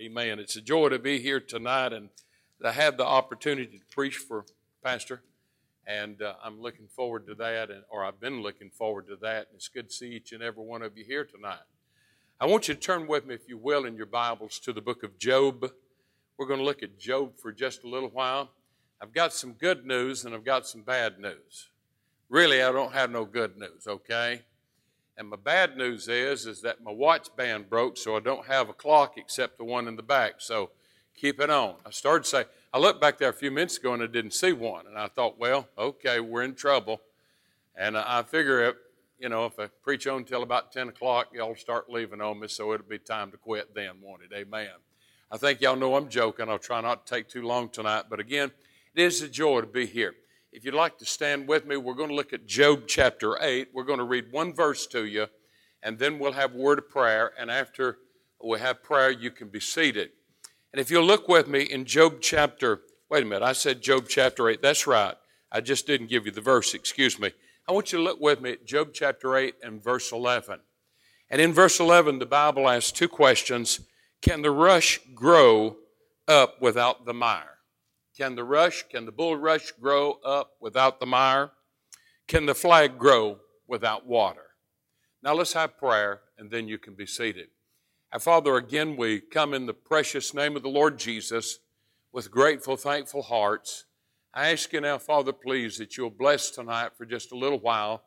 Amen. It's a joy to be here tonight and to have the opportunity to preach for Pastor. And uh, I'm looking forward to that, and, or I've been looking forward to that. And it's good to see each and every one of you here tonight. I want you to turn with me, if you will, in your Bibles to the book of Job. We're going to look at Job for just a little while. I've got some good news and I've got some bad news. Really, I don't have no good news, okay? And my bad news is, is that my watch band broke, so I don't have a clock except the one in the back. So keep it on. I started to say, I looked back there a few minutes ago and I didn't see one. And I thought, well, okay, we're in trouble. And I figure, if, you know, if I preach on until about 10 o'clock, y'all start leaving on me, so it'll be time to quit then, won't it? Amen. I think y'all know I'm joking. I'll try not to take too long tonight. But again, it is a joy to be here. If you'd like to stand with me, we're going to look at Job chapter 8. We're going to read one verse to you, and then we'll have word of prayer. And after we have prayer, you can be seated. And if you'll look with me in Job chapter, wait a minute, I said Job chapter 8. That's right. I just didn't give you the verse, excuse me. I want you to look with me at Job chapter 8 and verse 11. And in verse 11, the Bible asks two questions Can the rush grow up without the mire? Can the rush, can the bulrush grow up without the mire? Can the flag grow without water? Now let's have prayer and then you can be seated. Our Father, again, we come in the precious name of the Lord Jesus with grateful, thankful hearts. I ask you now, Father, please, that you'll bless tonight for just a little while.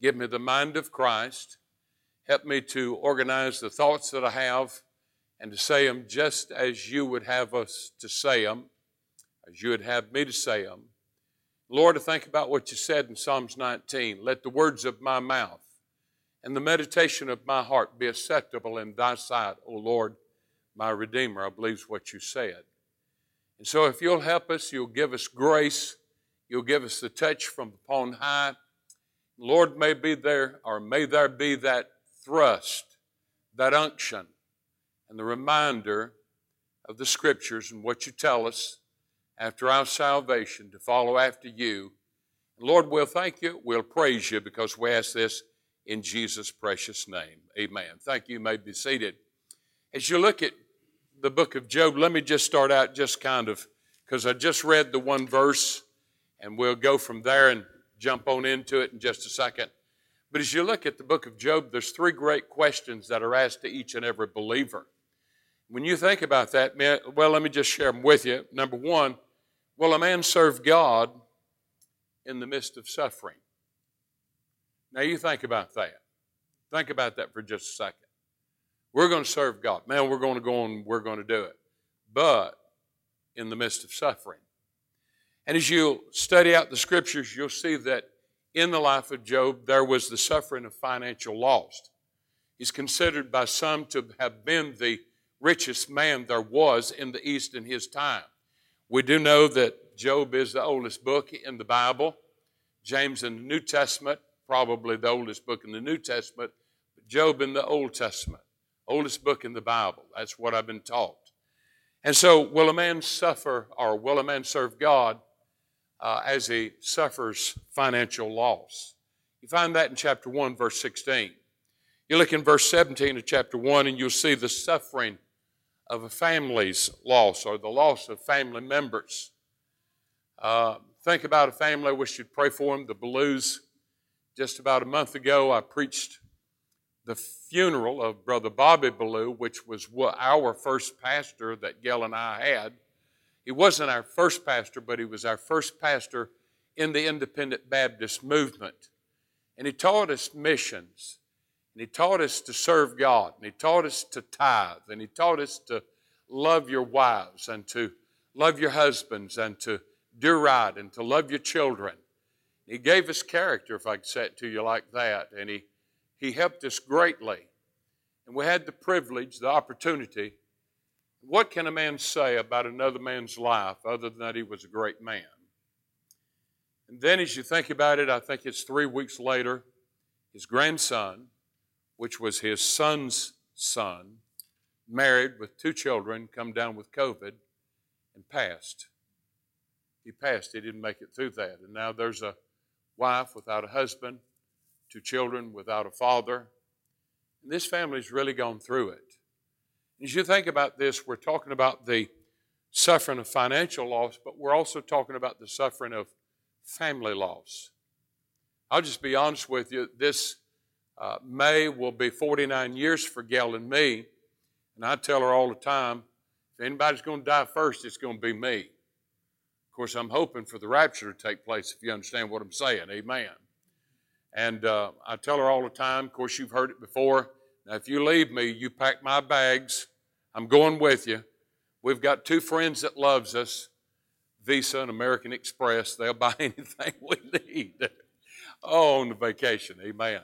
Give me the mind of Christ. Help me to organize the thoughts that I have and to say them just as you would have us to say them as you would have me to say them. Lord, I think about what you said in Psalms 19. Let the words of my mouth and the meditation of my heart be acceptable in thy sight, O Lord, my Redeemer. I believe what you said. And so if you'll help us, you'll give us grace, you'll give us the touch from upon high. Lord, may be there, or may there be that thrust, that unction, and the reminder of the scriptures and what you tell us after our salvation to follow after you. Lord, we'll thank you. We'll praise you because we ask this in Jesus' precious name. Amen. Thank you. You may be seated. As you look at the book of Job, let me just start out just kind of because I just read the one verse and we'll go from there and jump on into it in just a second. But as you look at the book of Job, there's three great questions that are asked to each and every believer. When you think about that, well, let me just share them with you. Number one, Will a man serve God in the midst of suffering? Now you think about that. Think about that for just a second. We're going to serve God. Man, we're going to go and we're going to do it. But in the midst of suffering. And as you study out the scriptures, you'll see that in the life of Job, there was the suffering of financial loss. He's considered by some to have been the richest man there was in the East in his time. We do know that Job is the oldest book in the Bible. James in the New Testament, probably the oldest book in the New Testament, but Job in the Old Testament, oldest book in the Bible. That's what I've been taught. And so, will a man suffer or will a man serve God uh, as he suffers financial loss? You find that in chapter 1, verse 16. You look in verse 17 of chapter 1, and you'll see the suffering of a family's loss or the loss of family members. Uh, think about a family, we should pray for them. The Ballous, just about a month ago, I preached the funeral of Brother Bobby Ballou, which was our first pastor that Gail and I had. He wasn't our first pastor, but he was our first pastor in the independent Baptist movement. And he taught us missions. And he taught us to serve God, and he taught us to tithe, and he taught us to love your wives, and to love your husbands, and to do right, and to love your children. He gave us character, if I could say it to you like that, and he, he helped us greatly. And we had the privilege, the opportunity. What can a man say about another man's life other than that he was a great man? And then, as you think about it, I think it's three weeks later, his grandson, which was his son's son, married with two children, come down with COVID and passed. He passed. He didn't make it through that. And now there's a wife without a husband, two children without a father. And this family's really gone through it. As you think about this, we're talking about the suffering of financial loss, but we're also talking about the suffering of family loss. I'll just be honest with you. This uh, May will be 49 years for Gail and me. And I tell her all the time if anybody's going to die first, it's going to be me. Of course, I'm hoping for the rapture to take place, if you understand what I'm saying. Amen. And uh, I tell her all the time, of course, you've heard it before. Now, if you leave me, you pack my bags. I'm going with you. We've got two friends that loves us, Visa and American Express. They'll buy anything we need. oh, on the vacation. Amen.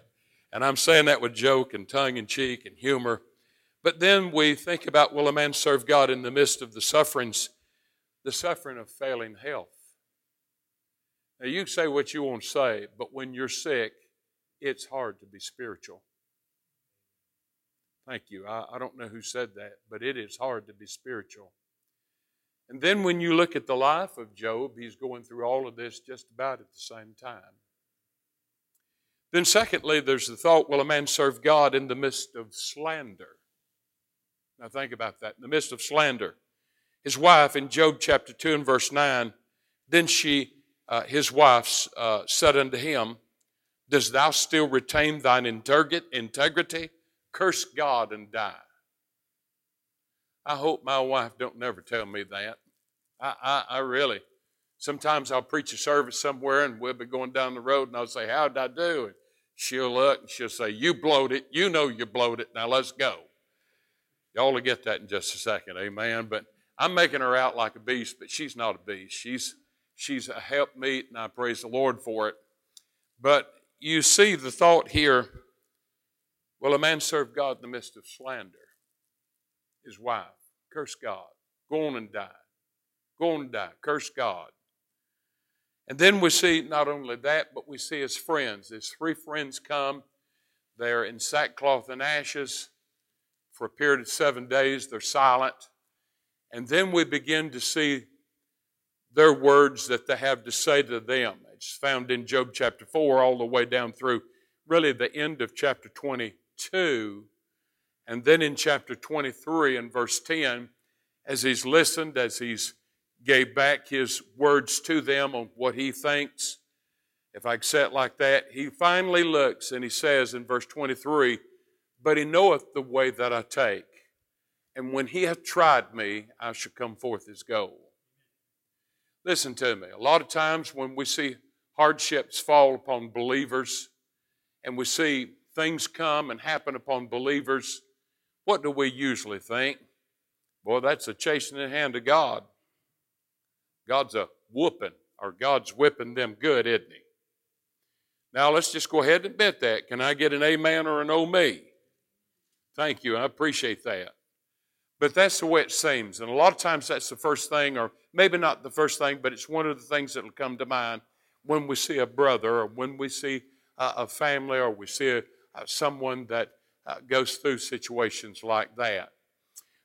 And I'm saying that with joke and tongue in cheek and humor. But then we think about will a man serve God in the midst of the sufferings, the suffering of failing health? Now, you say what you want to say, but when you're sick, it's hard to be spiritual. Thank you. I, I, don't know who said that, but it is hard to be spiritual. And then when you look at the life of Job, he's going through all of this just about at the same time. Then, secondly, there's the thought will a man serve God in the midst of slander? Now, think about that. In the midst of slander. His wife in Job chapter 2 and verse 9, then she, uh, his wife, uh, said unto him, Does thou still retain thine integrity? Curse God and die. I hope my wife don't never tell me that. I, I, I really, sometimes I'll preach a service somewhere and we'll be going down the road and I'll say, How'd I do? And she'll look and she'll say, You blowed it. You know you blowed it. Now let's go. Y'all will get that in just a second. Amen. But I'm making her out like a beast, but she's not a beast. She's she's a helpmeet, and I praise the Lord for it. But you see the thought here will a man serve God in the midst of slander? His wife, curse God, go on and die. Go on and die, curse God. And then we see not only that, but we see his friends. His three friends come. They're in sackcloth and ashes for a period of seven days. They're silent. And then we begin to see their words that they have to say to them. It's found in Job chapter 4 all the way down through really the end of chapter 22. And then in chapter 23 and verse 10, as he's listened, as he's gave back his words to them on what he thinks, if I it like that, he finally looks and he says in verse 23, But he knoweth the way that I take, and when he hath tried me, I shall come forth as gold. Listen to me. A lot of times when we see hardships fall upon believers and we see things come and happen upon believers, what do we usually think? Boy, that's a chastening hand of God. God's a whooping, or God's whipping them good, isn't He? Now let's just go ahead and admit that. Can I get an amen or an oh me? Thank you. I appreciate that. But that's the way it seems. And a lot of times that's the first thing, or maybe not the first thing, but it's one of the things that will come to mind when we see a brother or when we see a family or we see a, someone that uh, goes through situations like that.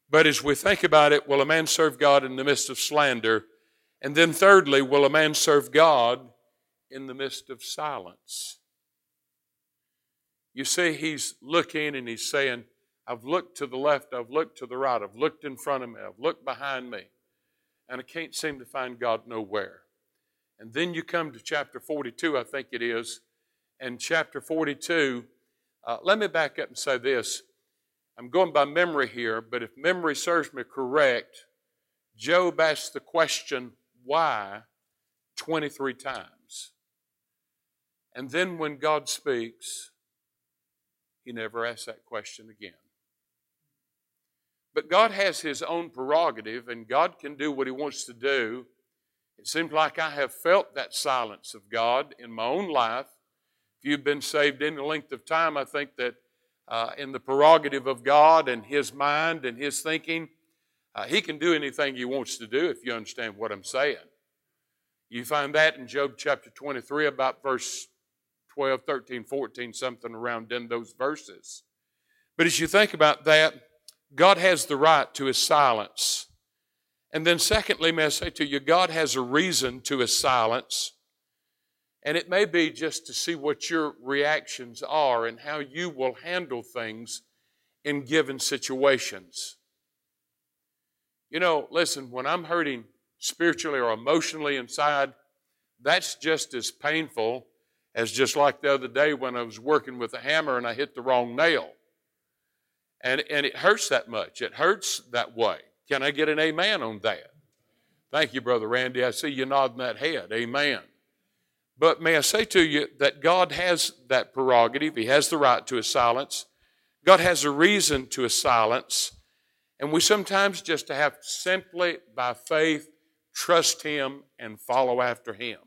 But as we think about it, will a man serve God in the midst of slander? And then, thirdly, will a man serve God in the midst of silence? You see, he's looking and he's saying, I've looked to the left, I've looked to the right, I've looked in front of me, I've looked behind me, and I can't seem to find God nowhere. And then you come to chapter 42, I think it is, and chapter 42, uh, let me back up and say this. I'm going by memory here, but if memory serves me correct, Job asked the question, why 23 times. And then when God speaks, he never asks that question again. But God has His own prerogative, and God can do what He wants to do. It seems like I have felt that silence of God in my own life. If you've been saved any length of time, I think that uh, in the prerogative of God and His mind and His thinking, uh, he can do anything he wants to do if you understand what I'm saying. You find that in Job chapter 23, about verse 12, 13, 14, something around in those verses. But as you think about that, God has the right to his silence. And then, secondly, may I say to you, God has a reason to his silence. And it may be just to see what your reactions are and how you will handle things in given situations. You know, listen, when I'm hurting spiritually or emotionally inside, that's just as painful as just like the other day when I was working with a hammer and I hit the wrong nail. And, and it hurts that much. It hurts that way. Can I get an amen on that? Thank you, Brother Randy. I see you nodding that head. Amen. But may I say to you that God has that prerogative. He has the right to a silence. God has a reason to a silence. And we sometimes just have simply by faith trust Him and follow after Him.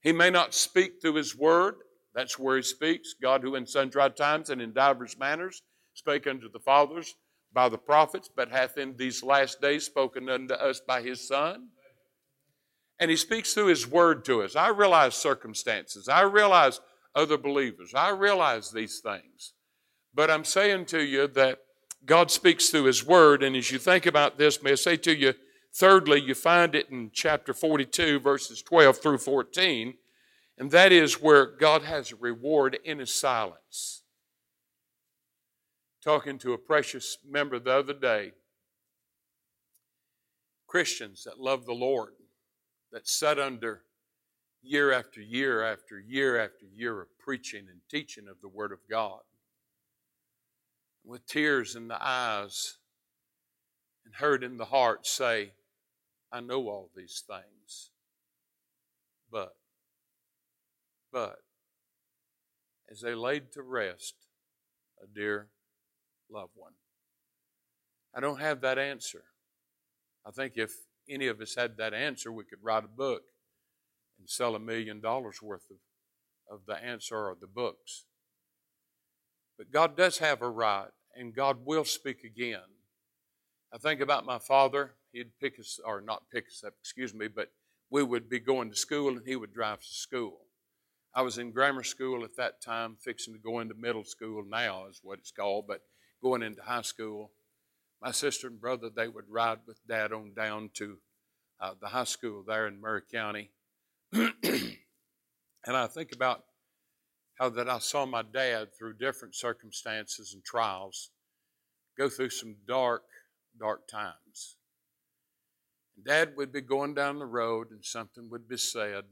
He may not speak through His Word. That's where He speaks. God, who in sundry times and in divers manners spake unto the fathers by the prophets, but hath in these last days spoken unto us by His Son. And He speaks through His Word to us. I realize circumstances. I realize other believers. I realize these things. But I'm saying to you that God speaks through His Word, and as you think about this, may I say to you, thirdly, you find it in chapter 42, verses 12 through 14, and that is where God has a reward in His silence. Talking to a precious member the other day, Christians that love the Lord, that sat under year after year after year after year of preaching and teaching of the Word of God with tears in the eyes and hurt in the heart say, I know all these things. But, but, as they laid to rest a dear loved one, I don't have that answer. I think if any of us had that answer, we could write a book and sell a million dollars worth of, of the answer or the books. But God does have a right, and God will speak again. I think about my father. He'd pick us, or not pick us up, excuse me, but we would be going to school and he would drive to school. I was in grammar school at that time, fixing to go into middle school now, is what it's called, but going into high school. My sister and brother, they would ride with dad on down to uh, the high school there in Murray County. and I think about how that I saw my dad through different circumstances and trials go through some dark, dark times. Dad would be going down the road and something would be said,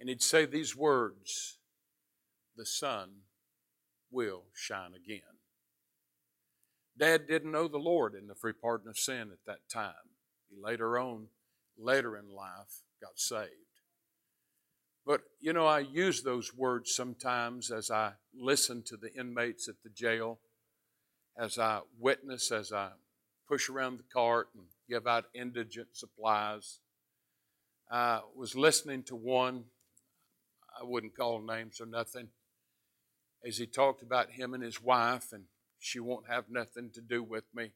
and he'd say these words The sun will shine again. Dad didn't know the Lord in the free pardon of sin at that time. He later on, later in life, got saved. But, you know, I use those words sometimes as I listen to the inmates at the jail, as I witness, as I push around the cart and give out indigent supplies. I was listening to one, I wouldn't call names or nothing, as he talked about him and his wife, and she won't have nothing to do with me.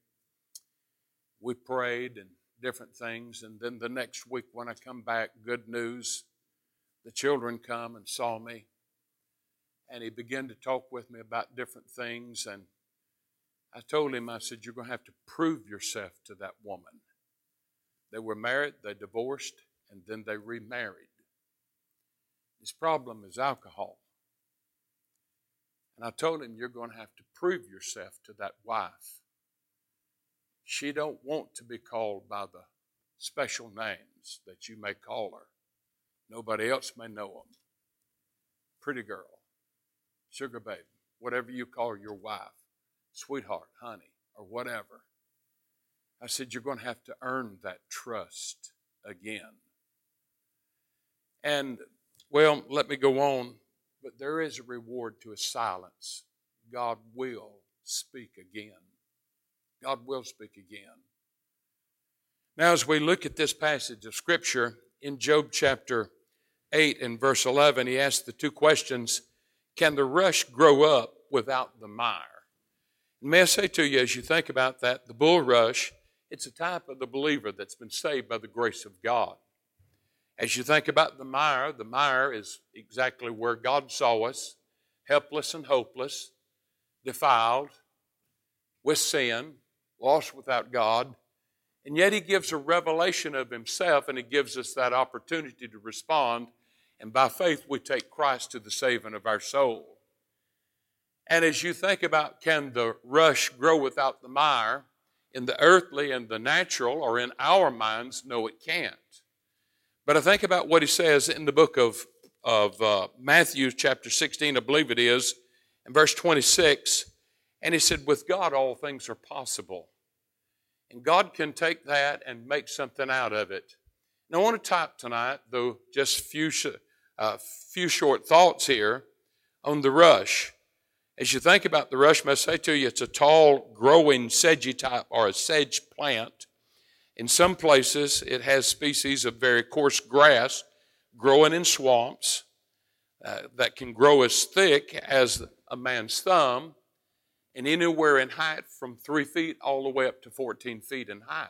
We prayed and different things, and then the next week when I come back, good news the children come and saw me, and he began to talk with me about different things. And I told him, I said, You're going to have to prove yourself to that woman. They were married, they divorced, and then they remarried. His problem is alcohol. And I told him, You're going to have to prove yourself to that wife. She don't want to be called by the special names that you may call her. Nobody else may know them. Pretty girl, sugar baby, whatever you call your wife, sweetheart, honey, or whatever. I said, You're going to have to earn that trust again. And, well, let me go on, but there is a reward to a silence. God will speak again. God will speak again. Now, as we look at this passage of Scripture in Job chapter 8 and verse 11, he asks the two questions Can the rush grow up without the mire? And may I say to you, as you think about that, the bulrush, it's a type of the believer that's been saved by the grace of God. As you think about the mire, the mire is exactly where God saw us, helpless and hopeless, defiled, with sin, lost without God. And yet He gives a revelation of Himself and He gives us that opportunity to respond and by faith, we take Christ to the saving of our soul. And as you think about can the rush grow without the mire, in the earthly and the natural or in our minds, no, it can't. But I think about what he says in the book of, of uh, Matthew, chapter 16, I believe it is, in verse 26. And he said, With God, all things are possible. And God can take that and make something out of it. And I want to talk tonight, though, just few, uh, few short thoughts here on the rush. As you think about the rush, I say to you, it's a tall, growing sedgy type or a sedge plant. In some places, it has species of very coarse grass growing in swamps uh, that can grow as thick as a man's thumb and anywhere in height from three feet all the way up to 14 feet in height.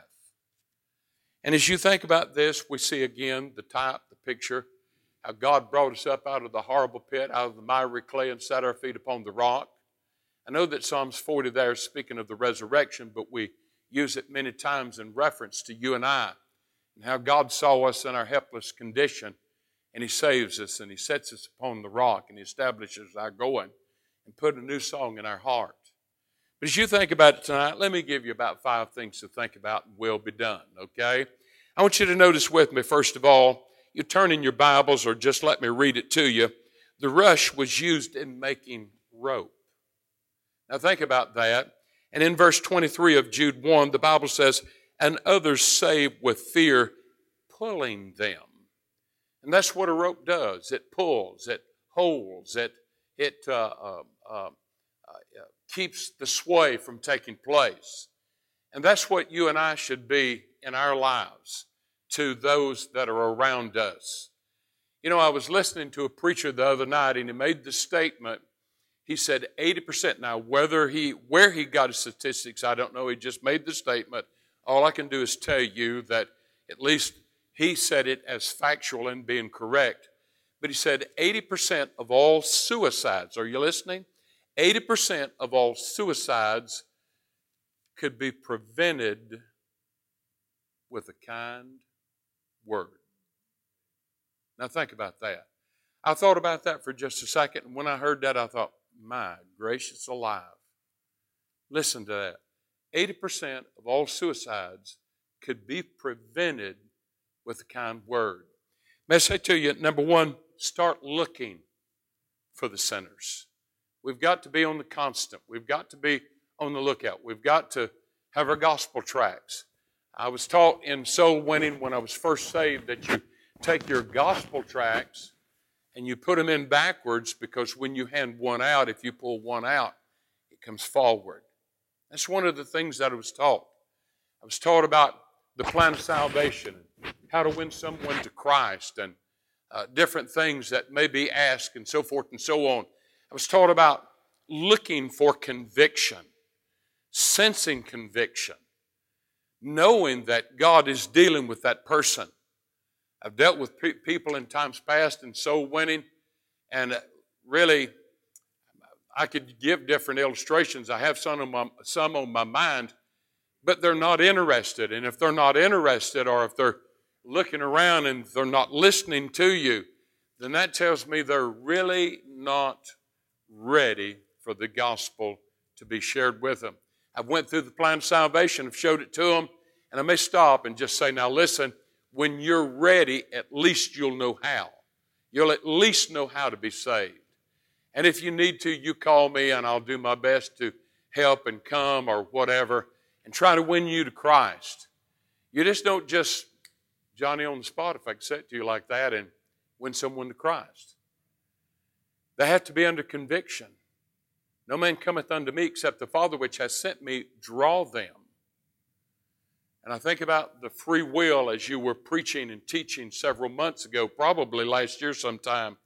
And as you think about this, we see again the type, the picture how God brought us up out of the horrible pit, out of the miry clay, and set our feet upon the rock. I know that Psalms 40 there is speaking of the resurrection, but we use it many times in reference to you and I, and how God saw us in our helpless condition, and He saves us, and He sets us upon the rock, and He establishes our going, and put a new song in our heart. But as you think about it tonight, let me give you about five things to think about, and will be done, okay? I want you to notice with me, first of all, you turn in your Bibles or just let me read it to you. The rush was used in making rope. Now think about that. And in verse 23 of Jude 1, the Bible says, and others save with fear, pulling them. And that's what a rope does. It pulls, it holds, it, it uh, uh, uh, keeps the sway from taking place. And that's what you and I should be in our lives to those that are around us. You know, I was listening to a preacher the other night and he made the statement. He said 80%. Now, whether he, where he got his statistics, I don't know. He just made the statement. All I can do is tell you that at least he said it as factual and being correct. But he said 80% of all suicides, are you listening? 80% of all suicides could be prevented with a kind word. Now, think about that. I thought about that for just a second, and when I heard that, I thought, my gracious alive. Listen to that. 80% of all suicides could be prevented with a kind word. May I say to you, number one, start looking for the sinners. We've got to be on the constant. We've got to be on the lookout. We've got to have our gospel tracts. I was taught in soul winning when I was first saved that you take your gospel tracts and you put them in backwards because when you hand one out, if you pull one out, it comes forward. That's one of the things that I was taught. I was taught about the plan of salvation, how to win someone to Christ, and uh, different things that may be asked, and so forth and so on. I was taught about looking for conviction, sensing conviction, knowing that God is dealing with that person. I've dealt with pe- people in times past and soul winning, and uh, really, I could give different illustrations. I have some on my, some on my mind, but they're not interested. And if they're not interested, or if they're looking around and they're not listening to you, then that tells me they're really not ready for the gospel to be shared with them. I've went through the plan of salvation, I've showed it to them, and I may stop and just say, now listen, when you're ready, at least you'll know how. You'll at least know how to be saved. And if you need to, you call me and I'll do my best to help and come or whatever and try to win you to Christ. You just don't just Johnny on the spot, if I could say it to you like that, and win someone to Christ. They have to be under conviction. No man cometh unto me except the Father which has sent me draw them. And I think about the free will as you were preaching and teaching several months ago, probably last year sometime,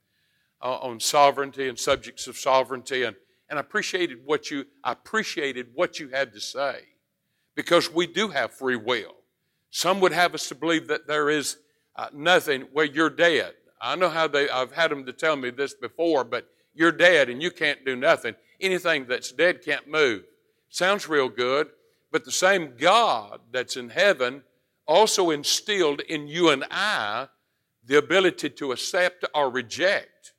uh, on sovereignty and subjects of sovereignty. And, and I appreciated what you I appreciated what you had to say. Because we do have free will. Some would have us to believe that there is uh, nothing where you're dead. I know how they, I've had them to tell me this before, but you're dead and you can't do nothing. Anything that's dead can't move. Sounds real good, but the same God that's in heaven also instilled in you and I the ability to accept or reject.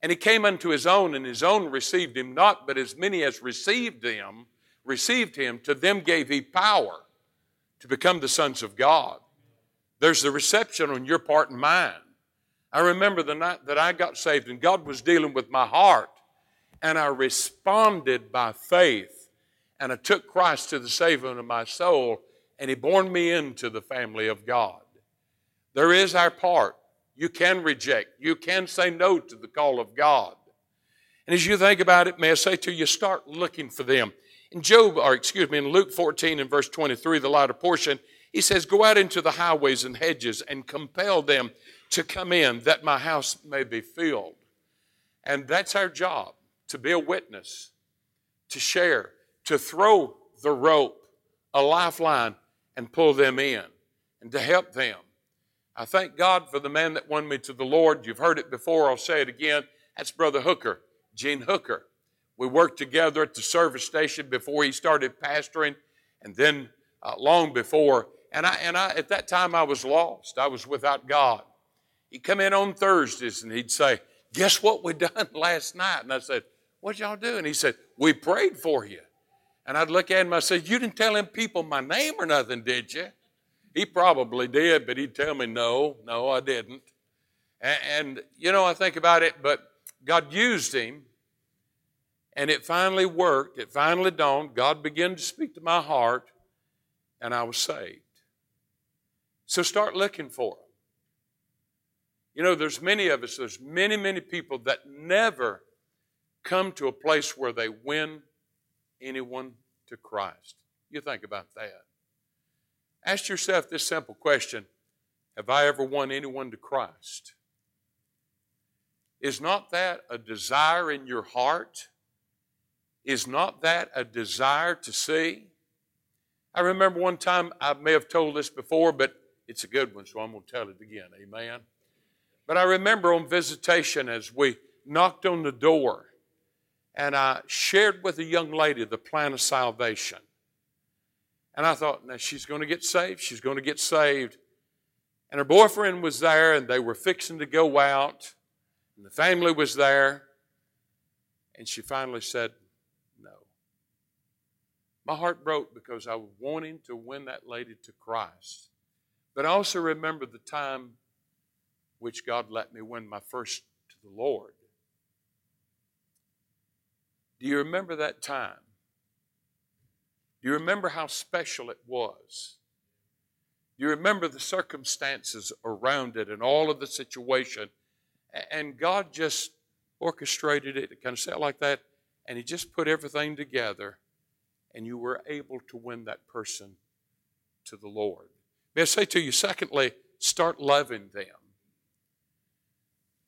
And he came unto his own, and his own received him not, but as many as received him, received him, to them gave he power to become the sons of God. There's the reception on your part and mine. I remember the night that I got saved and God was dealing with my heart, and I responded by faith, and I took Christ to the saving of my soul, and He born me into the family of God. There is our part. You can reject, you can say no to the call of God. And as you think about it, may I say to you, start looking for them. In Job, or excuse me, in Luke 14 and verse 23, the latter portion, he says, Go out into the highways and hedges and compel them to come in that my house may be filled. And that's our job to be a witness, to share, to throw the rope, a lifeline, and pull them in, and to help them. I thank God for the man that won me to the Lord. You've heard it before, I'll say it again. That's Brother Hooker, Gene Hooker. We worked together at the service station before he started pastoring, and then uh, long before. And I, and I, at that time, I was lost. I was without God. He'd come in on Thursdays and he'd say, Guess what we done last night? And I said, What y'all do? And he said, We prayed for you. And I'd look at him, I said, You didn't tell him people my name or nothing, did you? He probably did, but he'd tell me, No, no, I didn't. And, and you know, I think about it, but God used him, and it finally worked. It finally dawned. God began to speak to my heart, and I was saved. So start looking for him. You know, there's many of us, there's many, many people that never come to a place where they win anyone to Christ. You think about that. Ask yourself this simple question Have I ever won anyone to Christ? Is not that a desire in your heart? Is not that a desire to see? I remember one time, I may have told this before, but it's a good one, so I'm going to tell it again. Amen. But I remember on visitation as we knocked on the door and I shared with a young lady the plan of salvation. And I thought, now she's going to get saved. She's going to get saved. And her boyfriend was there and they were fixing to go out. And the family was there. And she finally said, no. My heart broke because I was wanting to win that lady to Christ. But I also remember the time which God let me win my first to the Lord. Do you remember that time? Do you remember how special it was? Do you remember the circumstances around it and all of the situation? And God just orchestrated it, it kind of said like that, and He just put everything together, and you were able to win that person to the Lord. May I say to you, secondly, start loving them.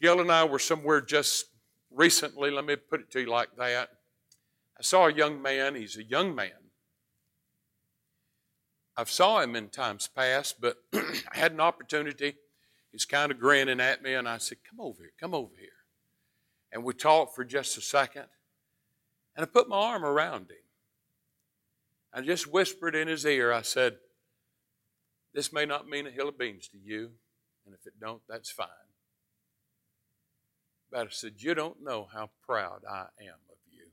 Gail and I were somewhere just recently, let me put it to you like that. I saw a young man, he's a young man. I've saw him in times past, but I had an opportunity. He's kind of grinning at me, and I said, Come over here, come over here. And we talked for just a second, and I put my arm around him. I just whispered in his ear, I said, This may not mean a hill of beans to you, and if it don't, that's fine. But I said, You don't know how proud I am of you.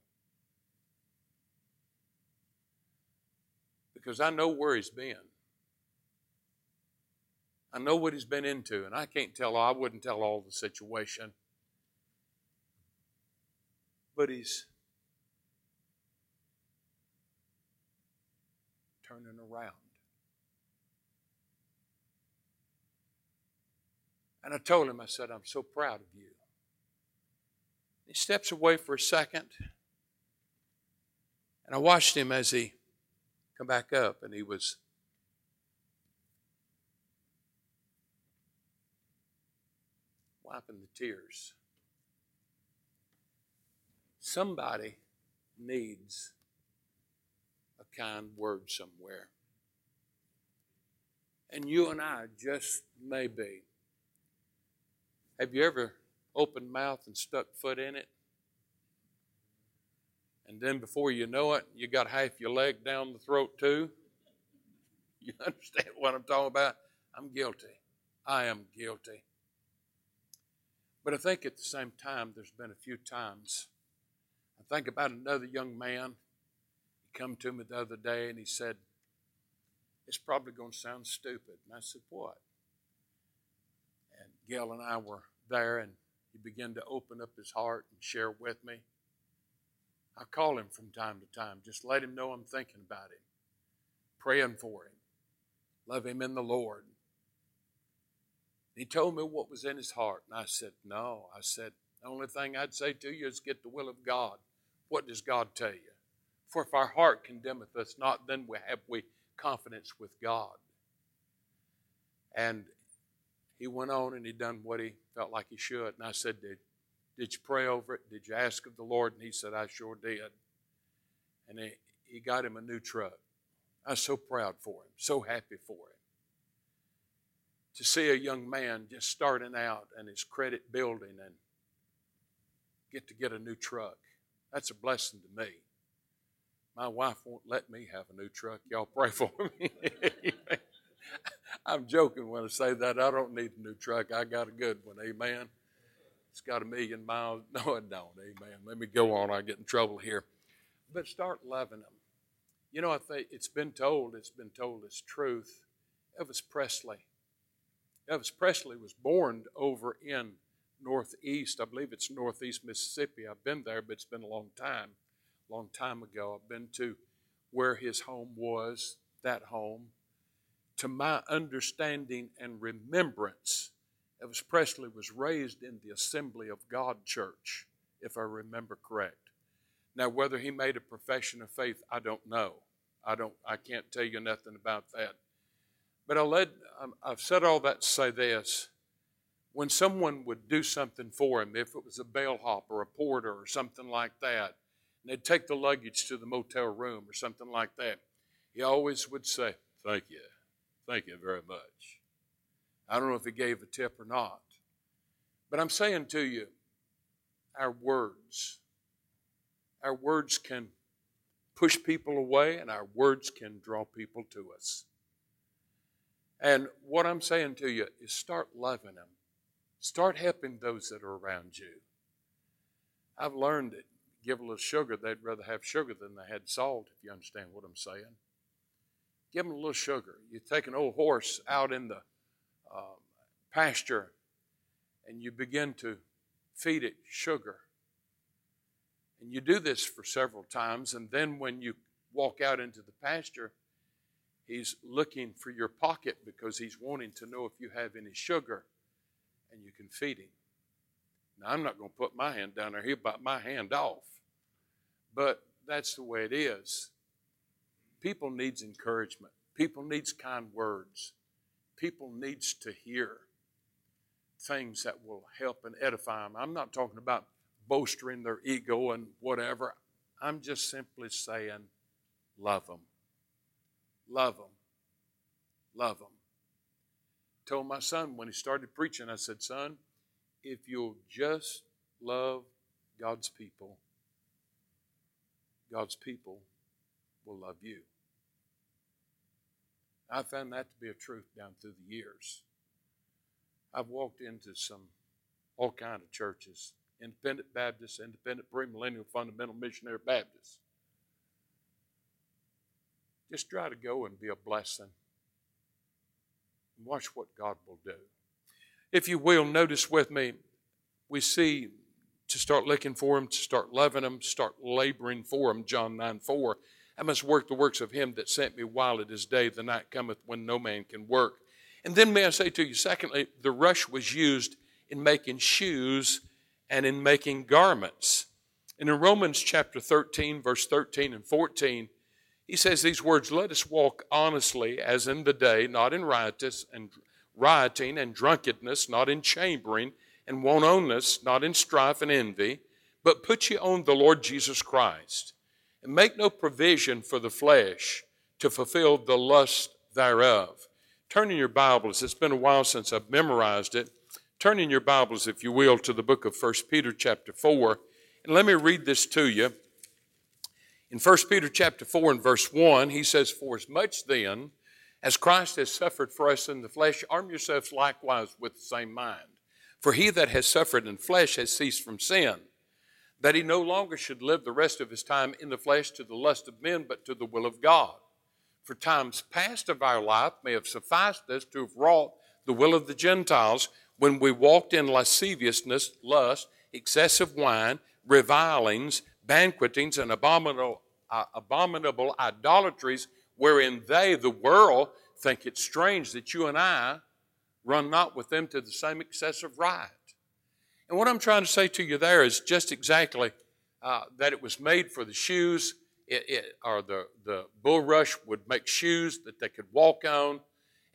Because I know where he's been. I know what he's been into, and I can't tell, I wouldn't tell all the situation. But he's turning around. And I told him, I said, I'm so proud of you. He steps away for a second. And I watched him as he come back up and he was wiping the tears. Somebody needs a kind word somewhere. And you and I just may be. Have you ever open mouth and stuck foot in it. And then before you know it, you got half your leg down the throat too. You understand what I'm talking about? I'm guilty. I am guilty. But I think at the same time, there's been a few times. I think about another young man. He come to me the other day and he said, It's probably going to sound stupid. And I said, What? And Gail and I were there, and he began to open up his heart and share with me. I call him from time to time, just let him know I'm thinking about him, praying for him, love him in the Lord. He told me what was in his heart, and I said, No. I said, The only thing I'd say to you is get the will of God. What does God tell you? For if our heart condemneth us not, then we have we confidence with God. And he went on and he done what he felt like he should. And I said, Did, did you pray over it? Did you ask of the Lord? And he said, I sure did. And he, he got him a new truck. I was so proud for him, so happy for him. To see a young man just starting out and his credit building and get to get a new truck, that's a blessing to me. My wife won't let me have a new truck. Y'all pray for me. I'm joking when I say that. I don't need a new truck. I got a good one. Amen. It's got a million miles. No, it don't. Amen. Let me go on. I get in trouble here. But start loving them. You know, I think it's been told, it's been told as truth. Elvis Presley. Elvis Presley was born over in Northeast. I believe it's Northeast Mississippi. I've been there, but it's been a long time. Long time ago. I've been to where his home was, that home to my understanding and remembrance, Elvis Presley was raised in the Assembly of God church, if I remember correct. Now, whether he made a profession of faith, I don't know. I don't. I can't tell you nothing about that. But I led. Um, I've said all that to say this: when someone would do something for him, if it was a bellhop or a porter or something like that, and they'd take the luggage to the motel room or something like that, he always would say, "Thank you." Thank you very much. I don't know if he gave a tip or not. But I'm saying to you, our words, our words can push people away and our words can draw people to us. And what I'm saying to you is start loving them. Start helping those that are around you. I've learned that give a little sugar, they'd rather have sugar than they had salt, if you understand what I'm saying. Give them a little sugar. You take an old horse out in the um, pasture and you begin to feed it sugar. And you do this for several times, and then when you walk out into the pasture, he's looking for your pocket because he's wanting to know if you have any sugar and you can feed him. Now, I'm not going to put my hand down there. He'll bite my hand off. But that's the way it is. People needs encouragement. People needs kind words. People needs to hear things that will help and edify them. I'm not talking about bolstering their ego and whatever. I'm just simply saying, love them. Love them. Love them. Told my son when he started preaching, I said, son, if you'll just love God's people, God's people will love you. I found that to be a truth down through the years. I've walked into some all kind of churches, independent Baptists, independent premillennial fundamental missionary Baptists. Just try to go and be a blessing. Watch what God will do. If you will, notice with me, we see to start looking for Him, to start loving Him, start laboring for Him, John 9 4. I must work the works of him that sent me while it is day. The night cometh when no man can work. And then may I say to you, secondly, the rush was used in making shoes and in making garments. And in Romans chapter 13, verse 13 and 14, he says these words, Let us walk honestly as in the day, not in riotous and rioting and drunkenness, not in chambering and wantonness, not in strife and envy, but put ye on the Lord Jesus Christ and make no provision for the flesh to fulfill the lust thereof. Turn in your Bibles, it's been a while since I've memorized it. Turn in your Bibles, if you will, to the book of 1 Peter chapter 4. And let me read this to you. In 1 Peter chapter 4 and verse 1, he says, For as much then as Christ has suffered for us in the flesh, arm yourselves likewise with the same mind. For he that has suffered in flesh has ceased from sin that he no longer should live the rest of his time in the flesh to the lust of men, but to the will of God. For times past of our life may have sufficed us to have wrought the will of the Gentiles when we walked in lasciviousness, lust, excessive wine, revilings, banquetings, and abominable, uh, abominable idolatries, wherein they, the world, think it strange that you and I run not with them to the same excessive riot. And what I'm trying to say to you there is just exactly uh, that it was made for the shoes, it, it, or the, the bulrush would make shoes that they could walk on.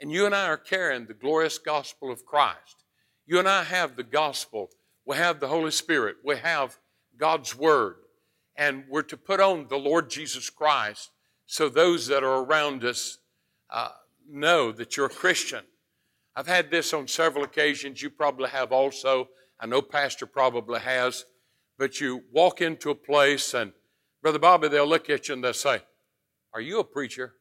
And you and I are carrying the glorious gospel of Christ. You and I have the gospel. We have the Holy Spirit. We have God's Word. And we're to put on the Lord Jesus Christ so those that are around us uh, know that you're a Christian. I've had this on several occasions. You probably have also. I know Pastor probably has. But you walk into a place and, Brother Bobby, they'll look at you and they'll say, Are you a preacher?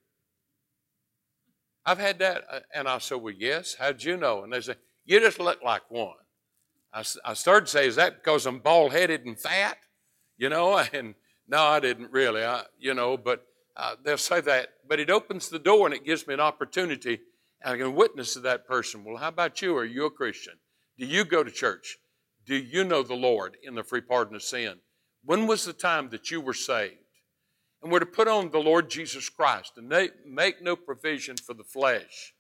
I've had that. Uh, and I said, Well, yes. How'd you know? And they say, You just look like one. I, started to say, Is that because I'm bald headed and fat? You know, and no, I didn't really. I, you know, but uh, they'll say that. But it opens the door and it gives me an opportunity. And I can witness to that person. Well, how about you? Are you a Christian? Do you go to church? Do you know the Lord in the free pardon of sin? When was the time that you were saved? And we're to put on the Lord Jesus Christ and make no provision for the flesh,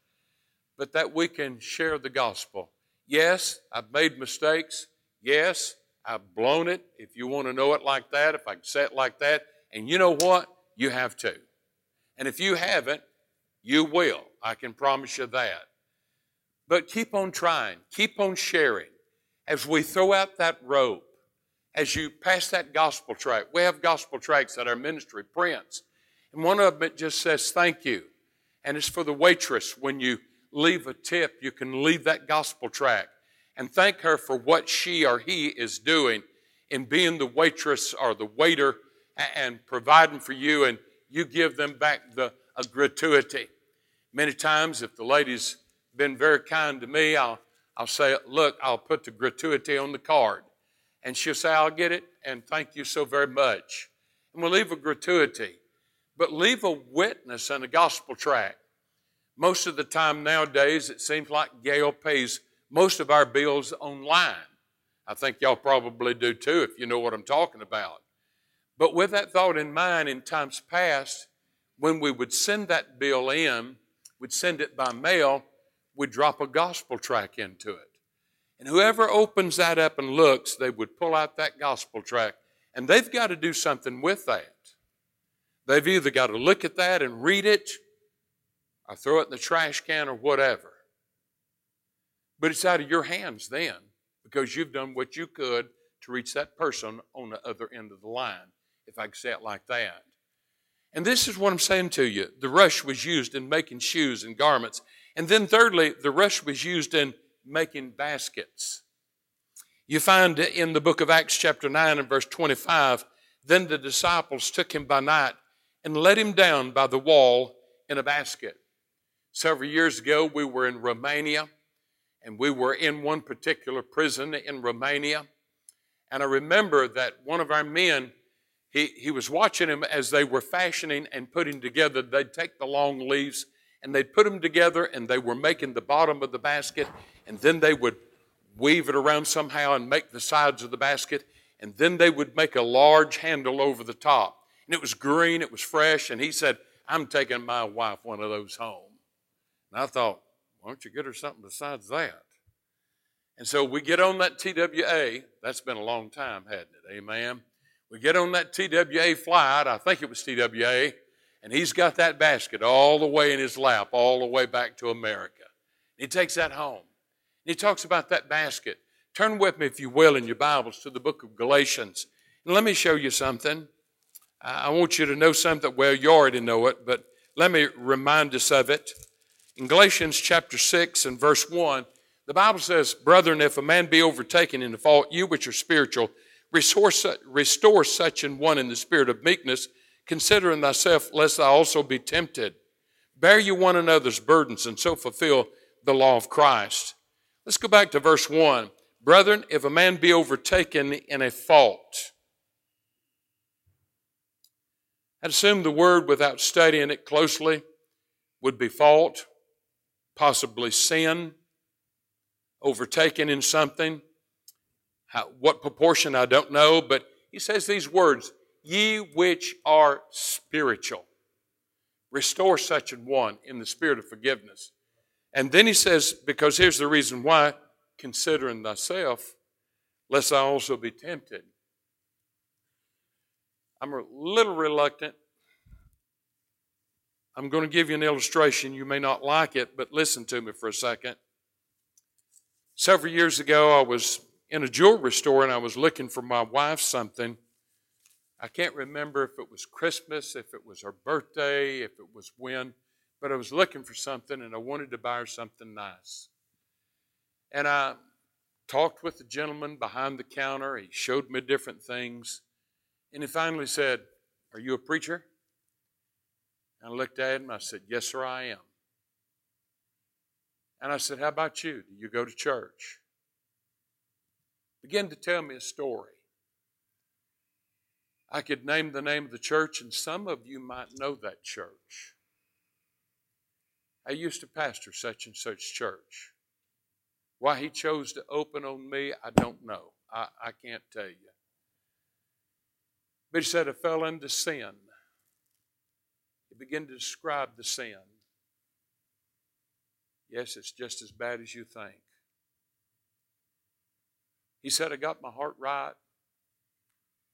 but that we can share the gospel. Yes, I've made mistakes. Yes, I've blown it. If you want to know it like that, if I can say it like that, and you know what? You have to. And if you haven't, you will. I can promise you that. But keep on trying, keep on sharing. As we throw out that rope, as you pass that gospel tract, we have gospel tracts that our ministry prints. And one of them it just says, Thank you. And it's for the waitress. When you leave a tip, you can leave that gospel tract and thank her for what she or he is doing in being the waitress or the waiter and providing for you, and you give them back the a gratuity. Many times, if the lady's been very kind to me, I'll, I'll say, Look, I'll put the gratuity on the card. And she'll say, I'll get it, and thank you so very much. And we'll leave a gratuity, but leave a witness and a gospel tract. Most of the time nowadays, it seems like Gail pays most of our bills online. I think y'all probably do too if you know what I'm talking about. But with that thought in mind, in times past, when we would send that bill in, we'd send it by mail, we'd drop a gospel track into it. And whoever opens that up and looks, they would pull out that gospel track, and they've got to do something with that. They've either got to look at that and read it, or throw it in the trash can, or whatever. But it's out of your hands then because you've done what you could to reach that person on the other end of the line, if I can say it like that. And this is what I'm saying to you. The rush was used in making shoes and garments. And then, thirdly, the rush was used in making baskets. You find in the book of Acts, chapter 9, and verse 25, then the disciples took him by night and let him down by the wall in a basket. Several years ago, we were in Romania and we were in one particular prison in Romania. And I remember that one of our men, he, he was watching them as they were fashioning and putting together. They'd take the long leaves and they'd put them together and they were making the bottom of the basket and then they would weave it around somehow and make the sides of the basket and then they would make a large handle over the top. And it was green, it was fresh, and he said, I'm taking my wife one of those home. And I thought, why don't you get her something besides that? And so we get on that TWA. That's been a long time, hadn't it? Amen. We get on that TWA flight. I think it was TWA. And he's got that basket all the way in his lap, all the way back to America. He takes that home. He talks about that basket. Turn with me, if you will, in your Bibles to the book of Galatians. And let me show you something. I want you to know something. Well, you already know it, but let me remind us of it. In Galatians chapter 6 and verse 1, the Bible says, Brethren, if a man be overtaken in the fault, you which are spiritual, Restore, restore such an one in the spirit of meekness, considering thyself, lest thou also be tempted. Bear you one another's burdens, and so fulfill the law of Christ. Let's go back to verse 1. Brethren, if a man be overtaken in a fault, I'd assume the word without studying it closely would be fault, possibly sin, overtaken in something. How, what proportion, I don't know, but he says these words Ye which are spiritual, restore such an one in the spirit of forgiveness. And then he says, because here's the reason why considering thyself, lest I also be tempted. I'm a little reluctant. I'm going to give you an illustration. You may not like it, but listen to me for a second. Several years ago, I was in a jewelry store and I was looking for my wife something. I can't remember if it was Christmas, if it was her birthday, if it was when, but I was looking for something and I wanted to buy her something nice. And I talked with the gentleman behind the counter. He showed me different things. And he finally said, Are you a preacher? And I looked at him. I said, Yes, sir, I am. And I said, How about you? Do you go to church? Begin to tell me a story. I could name the name of the church, and some of you might know that church. I used to pastor such and such church. Why he chose to open on me, I don't know. I, I can't tell you. But he said, I fell into sin. He began to describe the sin. Yes, it's just as bad as you think. He said, I got my heart right.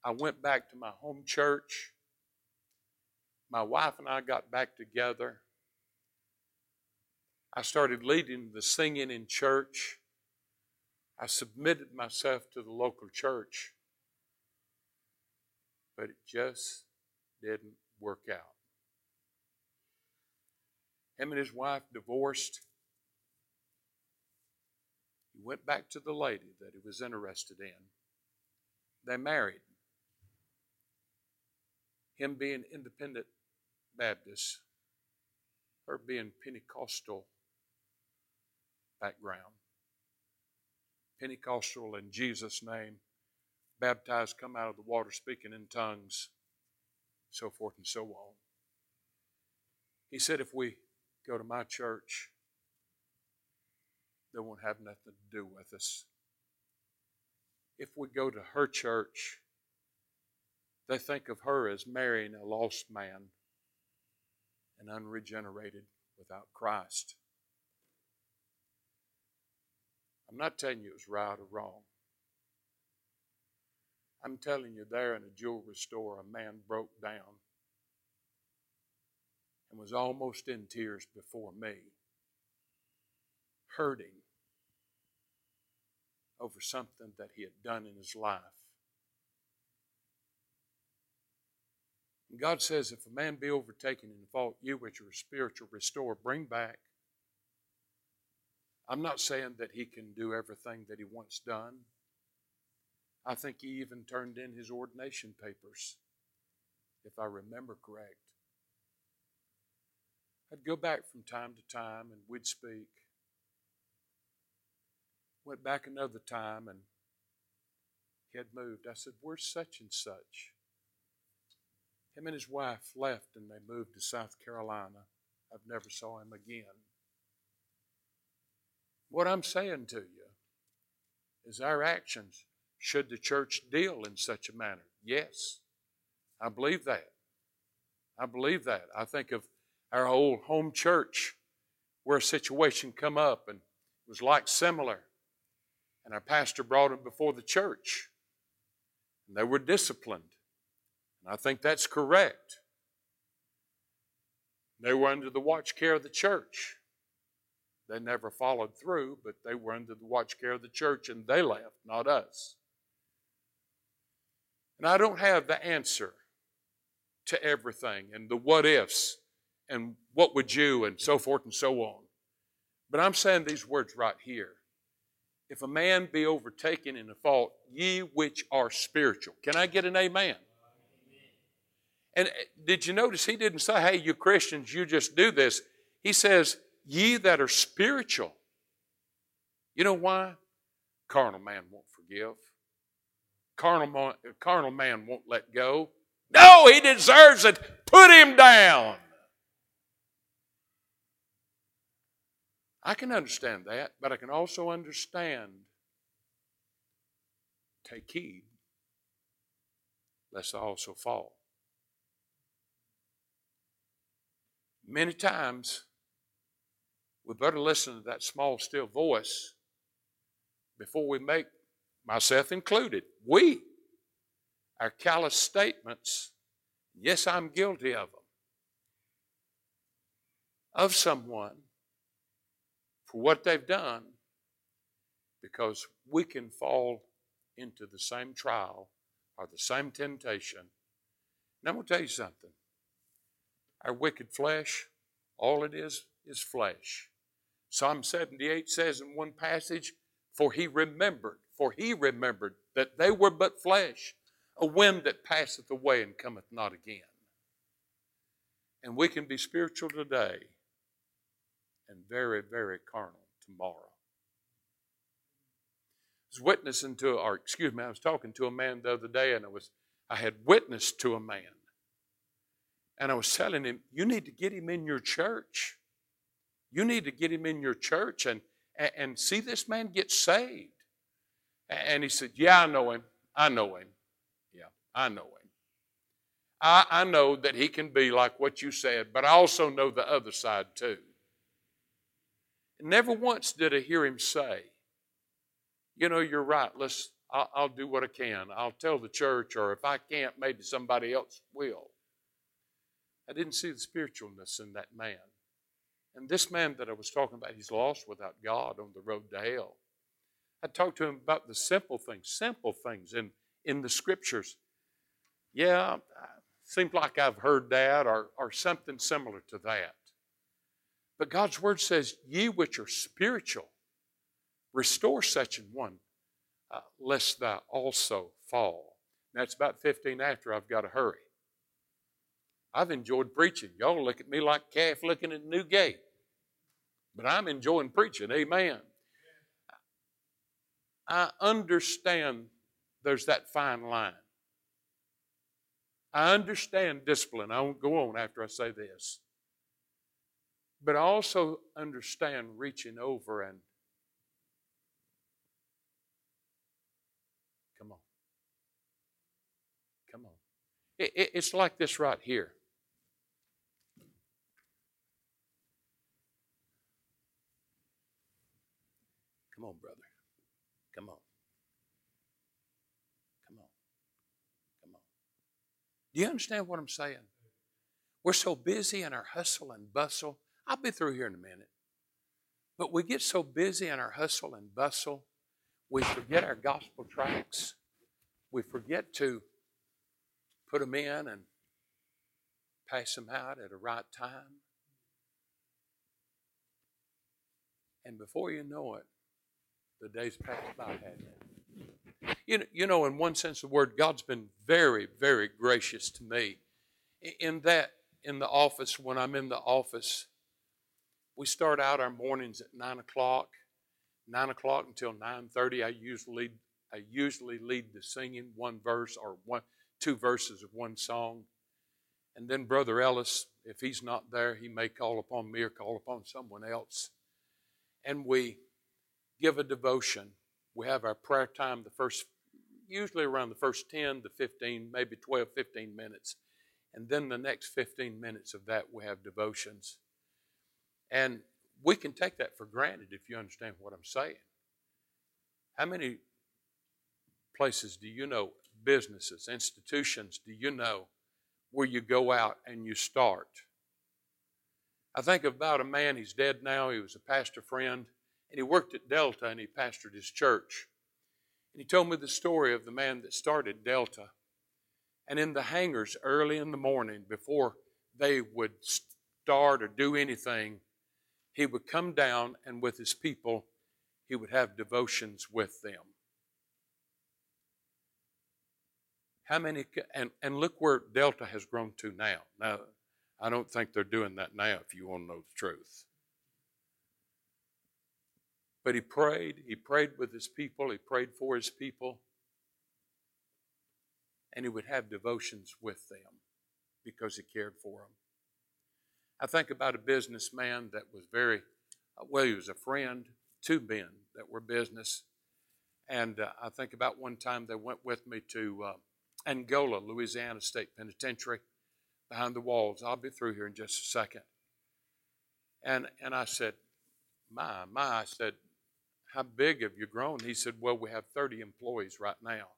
I went back to my home church. My wife and I got back together. I started leading the singing in church. I submitted myself to the local church. But it just didn't work out. Him and his wife divorced. He went back to the lady that he was interested in. They married. Him being independent Baptist, her being Pentecostal background. Pentecostal in Jesus' name, baptized, come out of the water, speaking in tongues, so forth and so on. He said, if we go to my church, they won't have nothing to do with us. If we go to her church, they think of her as marrying a lost man and unregenerated without Christ. I'm not telling you it's right or wrong. I'm telling you, there in a jewelry store, a man broke down and was almost in tears before me, hurting over something that he had done in his life. And God says, if a man be overtaken in fault, you which are spiritual, restore, bring back. I'm not saying that he can do everything that he wants done. I think he even turned in his ordination papers, if I remember correct. I'd go back from time to time and we'd speak. Went back another time and he had moved. I said, Where's such and such? Him and his wife left and they moved to South Carolina. I've never saw him again. What I'm saying to you is our actions should the church deal in such a manner? Yes, I believe that. I believe that. I think of our old home church where a situation come up and it was like similar. And our pastor brought them before the church. And they were disciplined. And I think that's correct. They were under the watch care of the church. They never followed through, but they were under the watch care of the church and they left, not us. And I don't have the answer to everything and the what ifs and what would you and so forth and so on. But I'm saying these words right here. If a man be overtaken in a fault, ye which are spiritual. Can I get an amen? And uh, did you notice he didn't say, hey, you Christians, you just do this. He says, ye that are spiritual. You know why? Carnal man won't forgive. Carnal, carnal man won't let go. No, he deserves it. Put him down. I can understand that, but I can also understand take heed lest I also fall. Many times, we better listen to that small, still voice before we make, myself included, we, our callous statements. Yes, I'm guilty of them. Of someone for what they've done because we can fall into the same trial or the same temptation. And I'm going to tell you something. Our wicked flesh, all it is, is flesh. Psalm 78 says in one passage, For he remembered, for he remembered that they were but flesh, a wind that passeth away and cometh not again. And we can be spiritual today and very, very carnal tomorrow. I was witnessing to, or excuse me, I was talking to a man the other day, and I was, I had witnessed to a man, and I was telling him, "You need to get him in your church. You need to get him in your church and and see this man get saved." And he said, "Yeah, I know him. I know him. Yeah, I know him. I, I know that he can be like what you said, but I also know the other side too." Never once did I hear him say, you know, you're right. Let's, I'll, I'll, do what I can. I'll tell the church, or if I can't, maybe somebody else will. I didn't see the spiritualness in that man. And this man that I was talking about, he's lost without God on the road to hell. I talked to him about the simple things, simple things in, in the scriptures. Yeah, seems like I've heard that or, or something similar to that. But God's word says, Ye which are spiritual, restore such an one, uh, lest thou also fall. that's about 15 after I've got to hurry. I've enjoyed preaching. Y'all look at me like calf looking at a new gate. But I'm enjoying preaching. Amen. I understand there's that fine line. I understand discipline. I won't go on after I say this. But I also understand reaching over and come on. Come on. It, it, it's like this right here. Come on, brother. Come on. Come on. Come on. Do you understand what I'm saying? We're so busy in our hustle and bustle I'll be through here in a minute. But we get so busy in our hustle and bustle, we forget our gospel tracts. We forget to put them in and pass them out at a right time. And before you know it, the days pass by, You know, you know, in one sense of the word, God's been very, very gracious to me. In that, in the office, when I'm in the office, we start out our mornings at nine o'clock. Nine o'clock until nine thirty. I usually I usually lead the singing, one verse or one two verses of one song. And then Brother Ellis, if he's not there, he may call upon me or call upon someone else. And we give a devotion. We have our prayer time the first, usually around the first 10 to 15, maybe 12, 15 minutes. And then the next 15 minutes of that, we have devotions. And we can take that for granted if you understand what I'm saying. How many places do you know, businesses, institutions, do you know where you go out and you start? I think about a man, he's dead now, he was a pastor friend, and he worked at Delta and he pastored his church. And he told me the story of the man that started Delta. And in the hangars early in the morning, before they would start or do anything, he would come down and with his people, he would have devotions with them. How many, and, and look where Delta has grown to now. Now, I don't think they're doing that now if you want to know the truth. But he prayed, he prayed with his people, he prayed for his people. and he would have devotions with them because he cared for them. I think about a businessman that was very, well, he was a friend to men that were business. And uh, I think about one time they went with me to uh, Angola, Louisiana State Penitentiary, behind the walls. I'll be through here in just a second. And, and I said, My, my, I said, How big have you grown? He said, Well, we have 30 employees right now.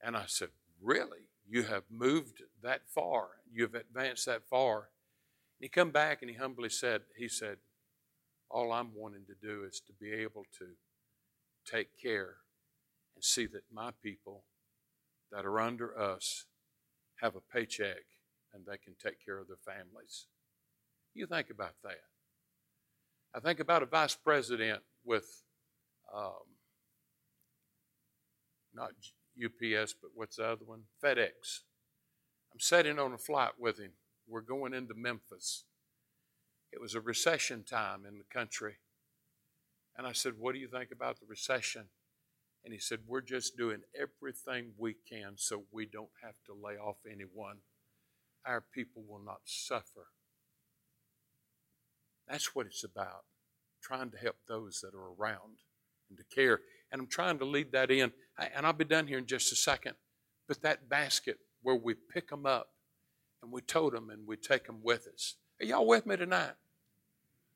And I said, Really? You have moved that far. You've advanced that far. He come back and he humbly said, He said, All I'm wanting to do is to be able to take care and see that my people that are under us have a paycheck and they can take care of their families. You think about that. I think about a vice president with um, not UPS, but what's the other one? FedEx. I'm sitting on a flight with him. We're going into Memphis. It was a recession time in the country. And I said, What do you think about the recession? And he said, We're just doing everything we can so we don't have to lay off anyone. Our people will not suffer. That's what it's about, trying to help those that are around and to care. And I'm trying to lead that in. And I'll be done here in just a second. But that basket where we pick them up and we tote them and we take them with us. Are y'all with me tonight?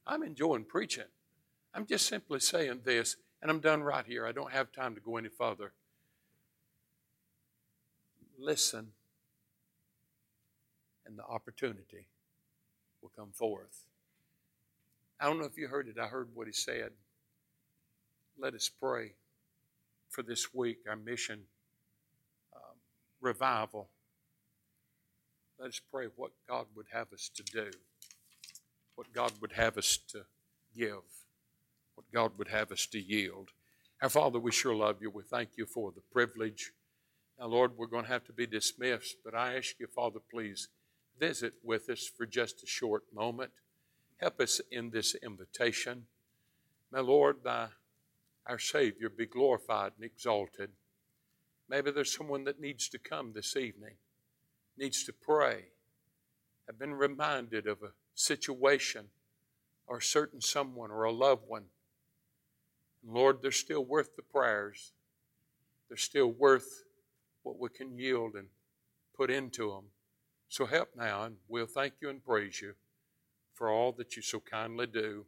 I'm enjoying preaching. I'm just simply saying this and I'm done right here. I don't have time to go any further. Listen, and the opportunity will come forth. I don't know if you heard it. I heard what he said. Let us pray for this week, our mission um, revival. Let us pray what God would have us to do, what God would have us to give what God would have us to yield. Our Father, we sure love you. We thank you for the privilege. Now, Lord, we're going to have to be dismissed, but I ask you, Father, please visit with us for just a short moment. Help us in this invitation. May, Lord, thy, our Savior be glorified and exalted. Maybe there's someone that needs to come this evening, needs to pray, have been reminded of a situation or a certain someone or a loved one Lord, they're still worth the prayers. They're still worth what we can yield and put into them. So help now, and we'll thank you and praise you for all that you so kindly do.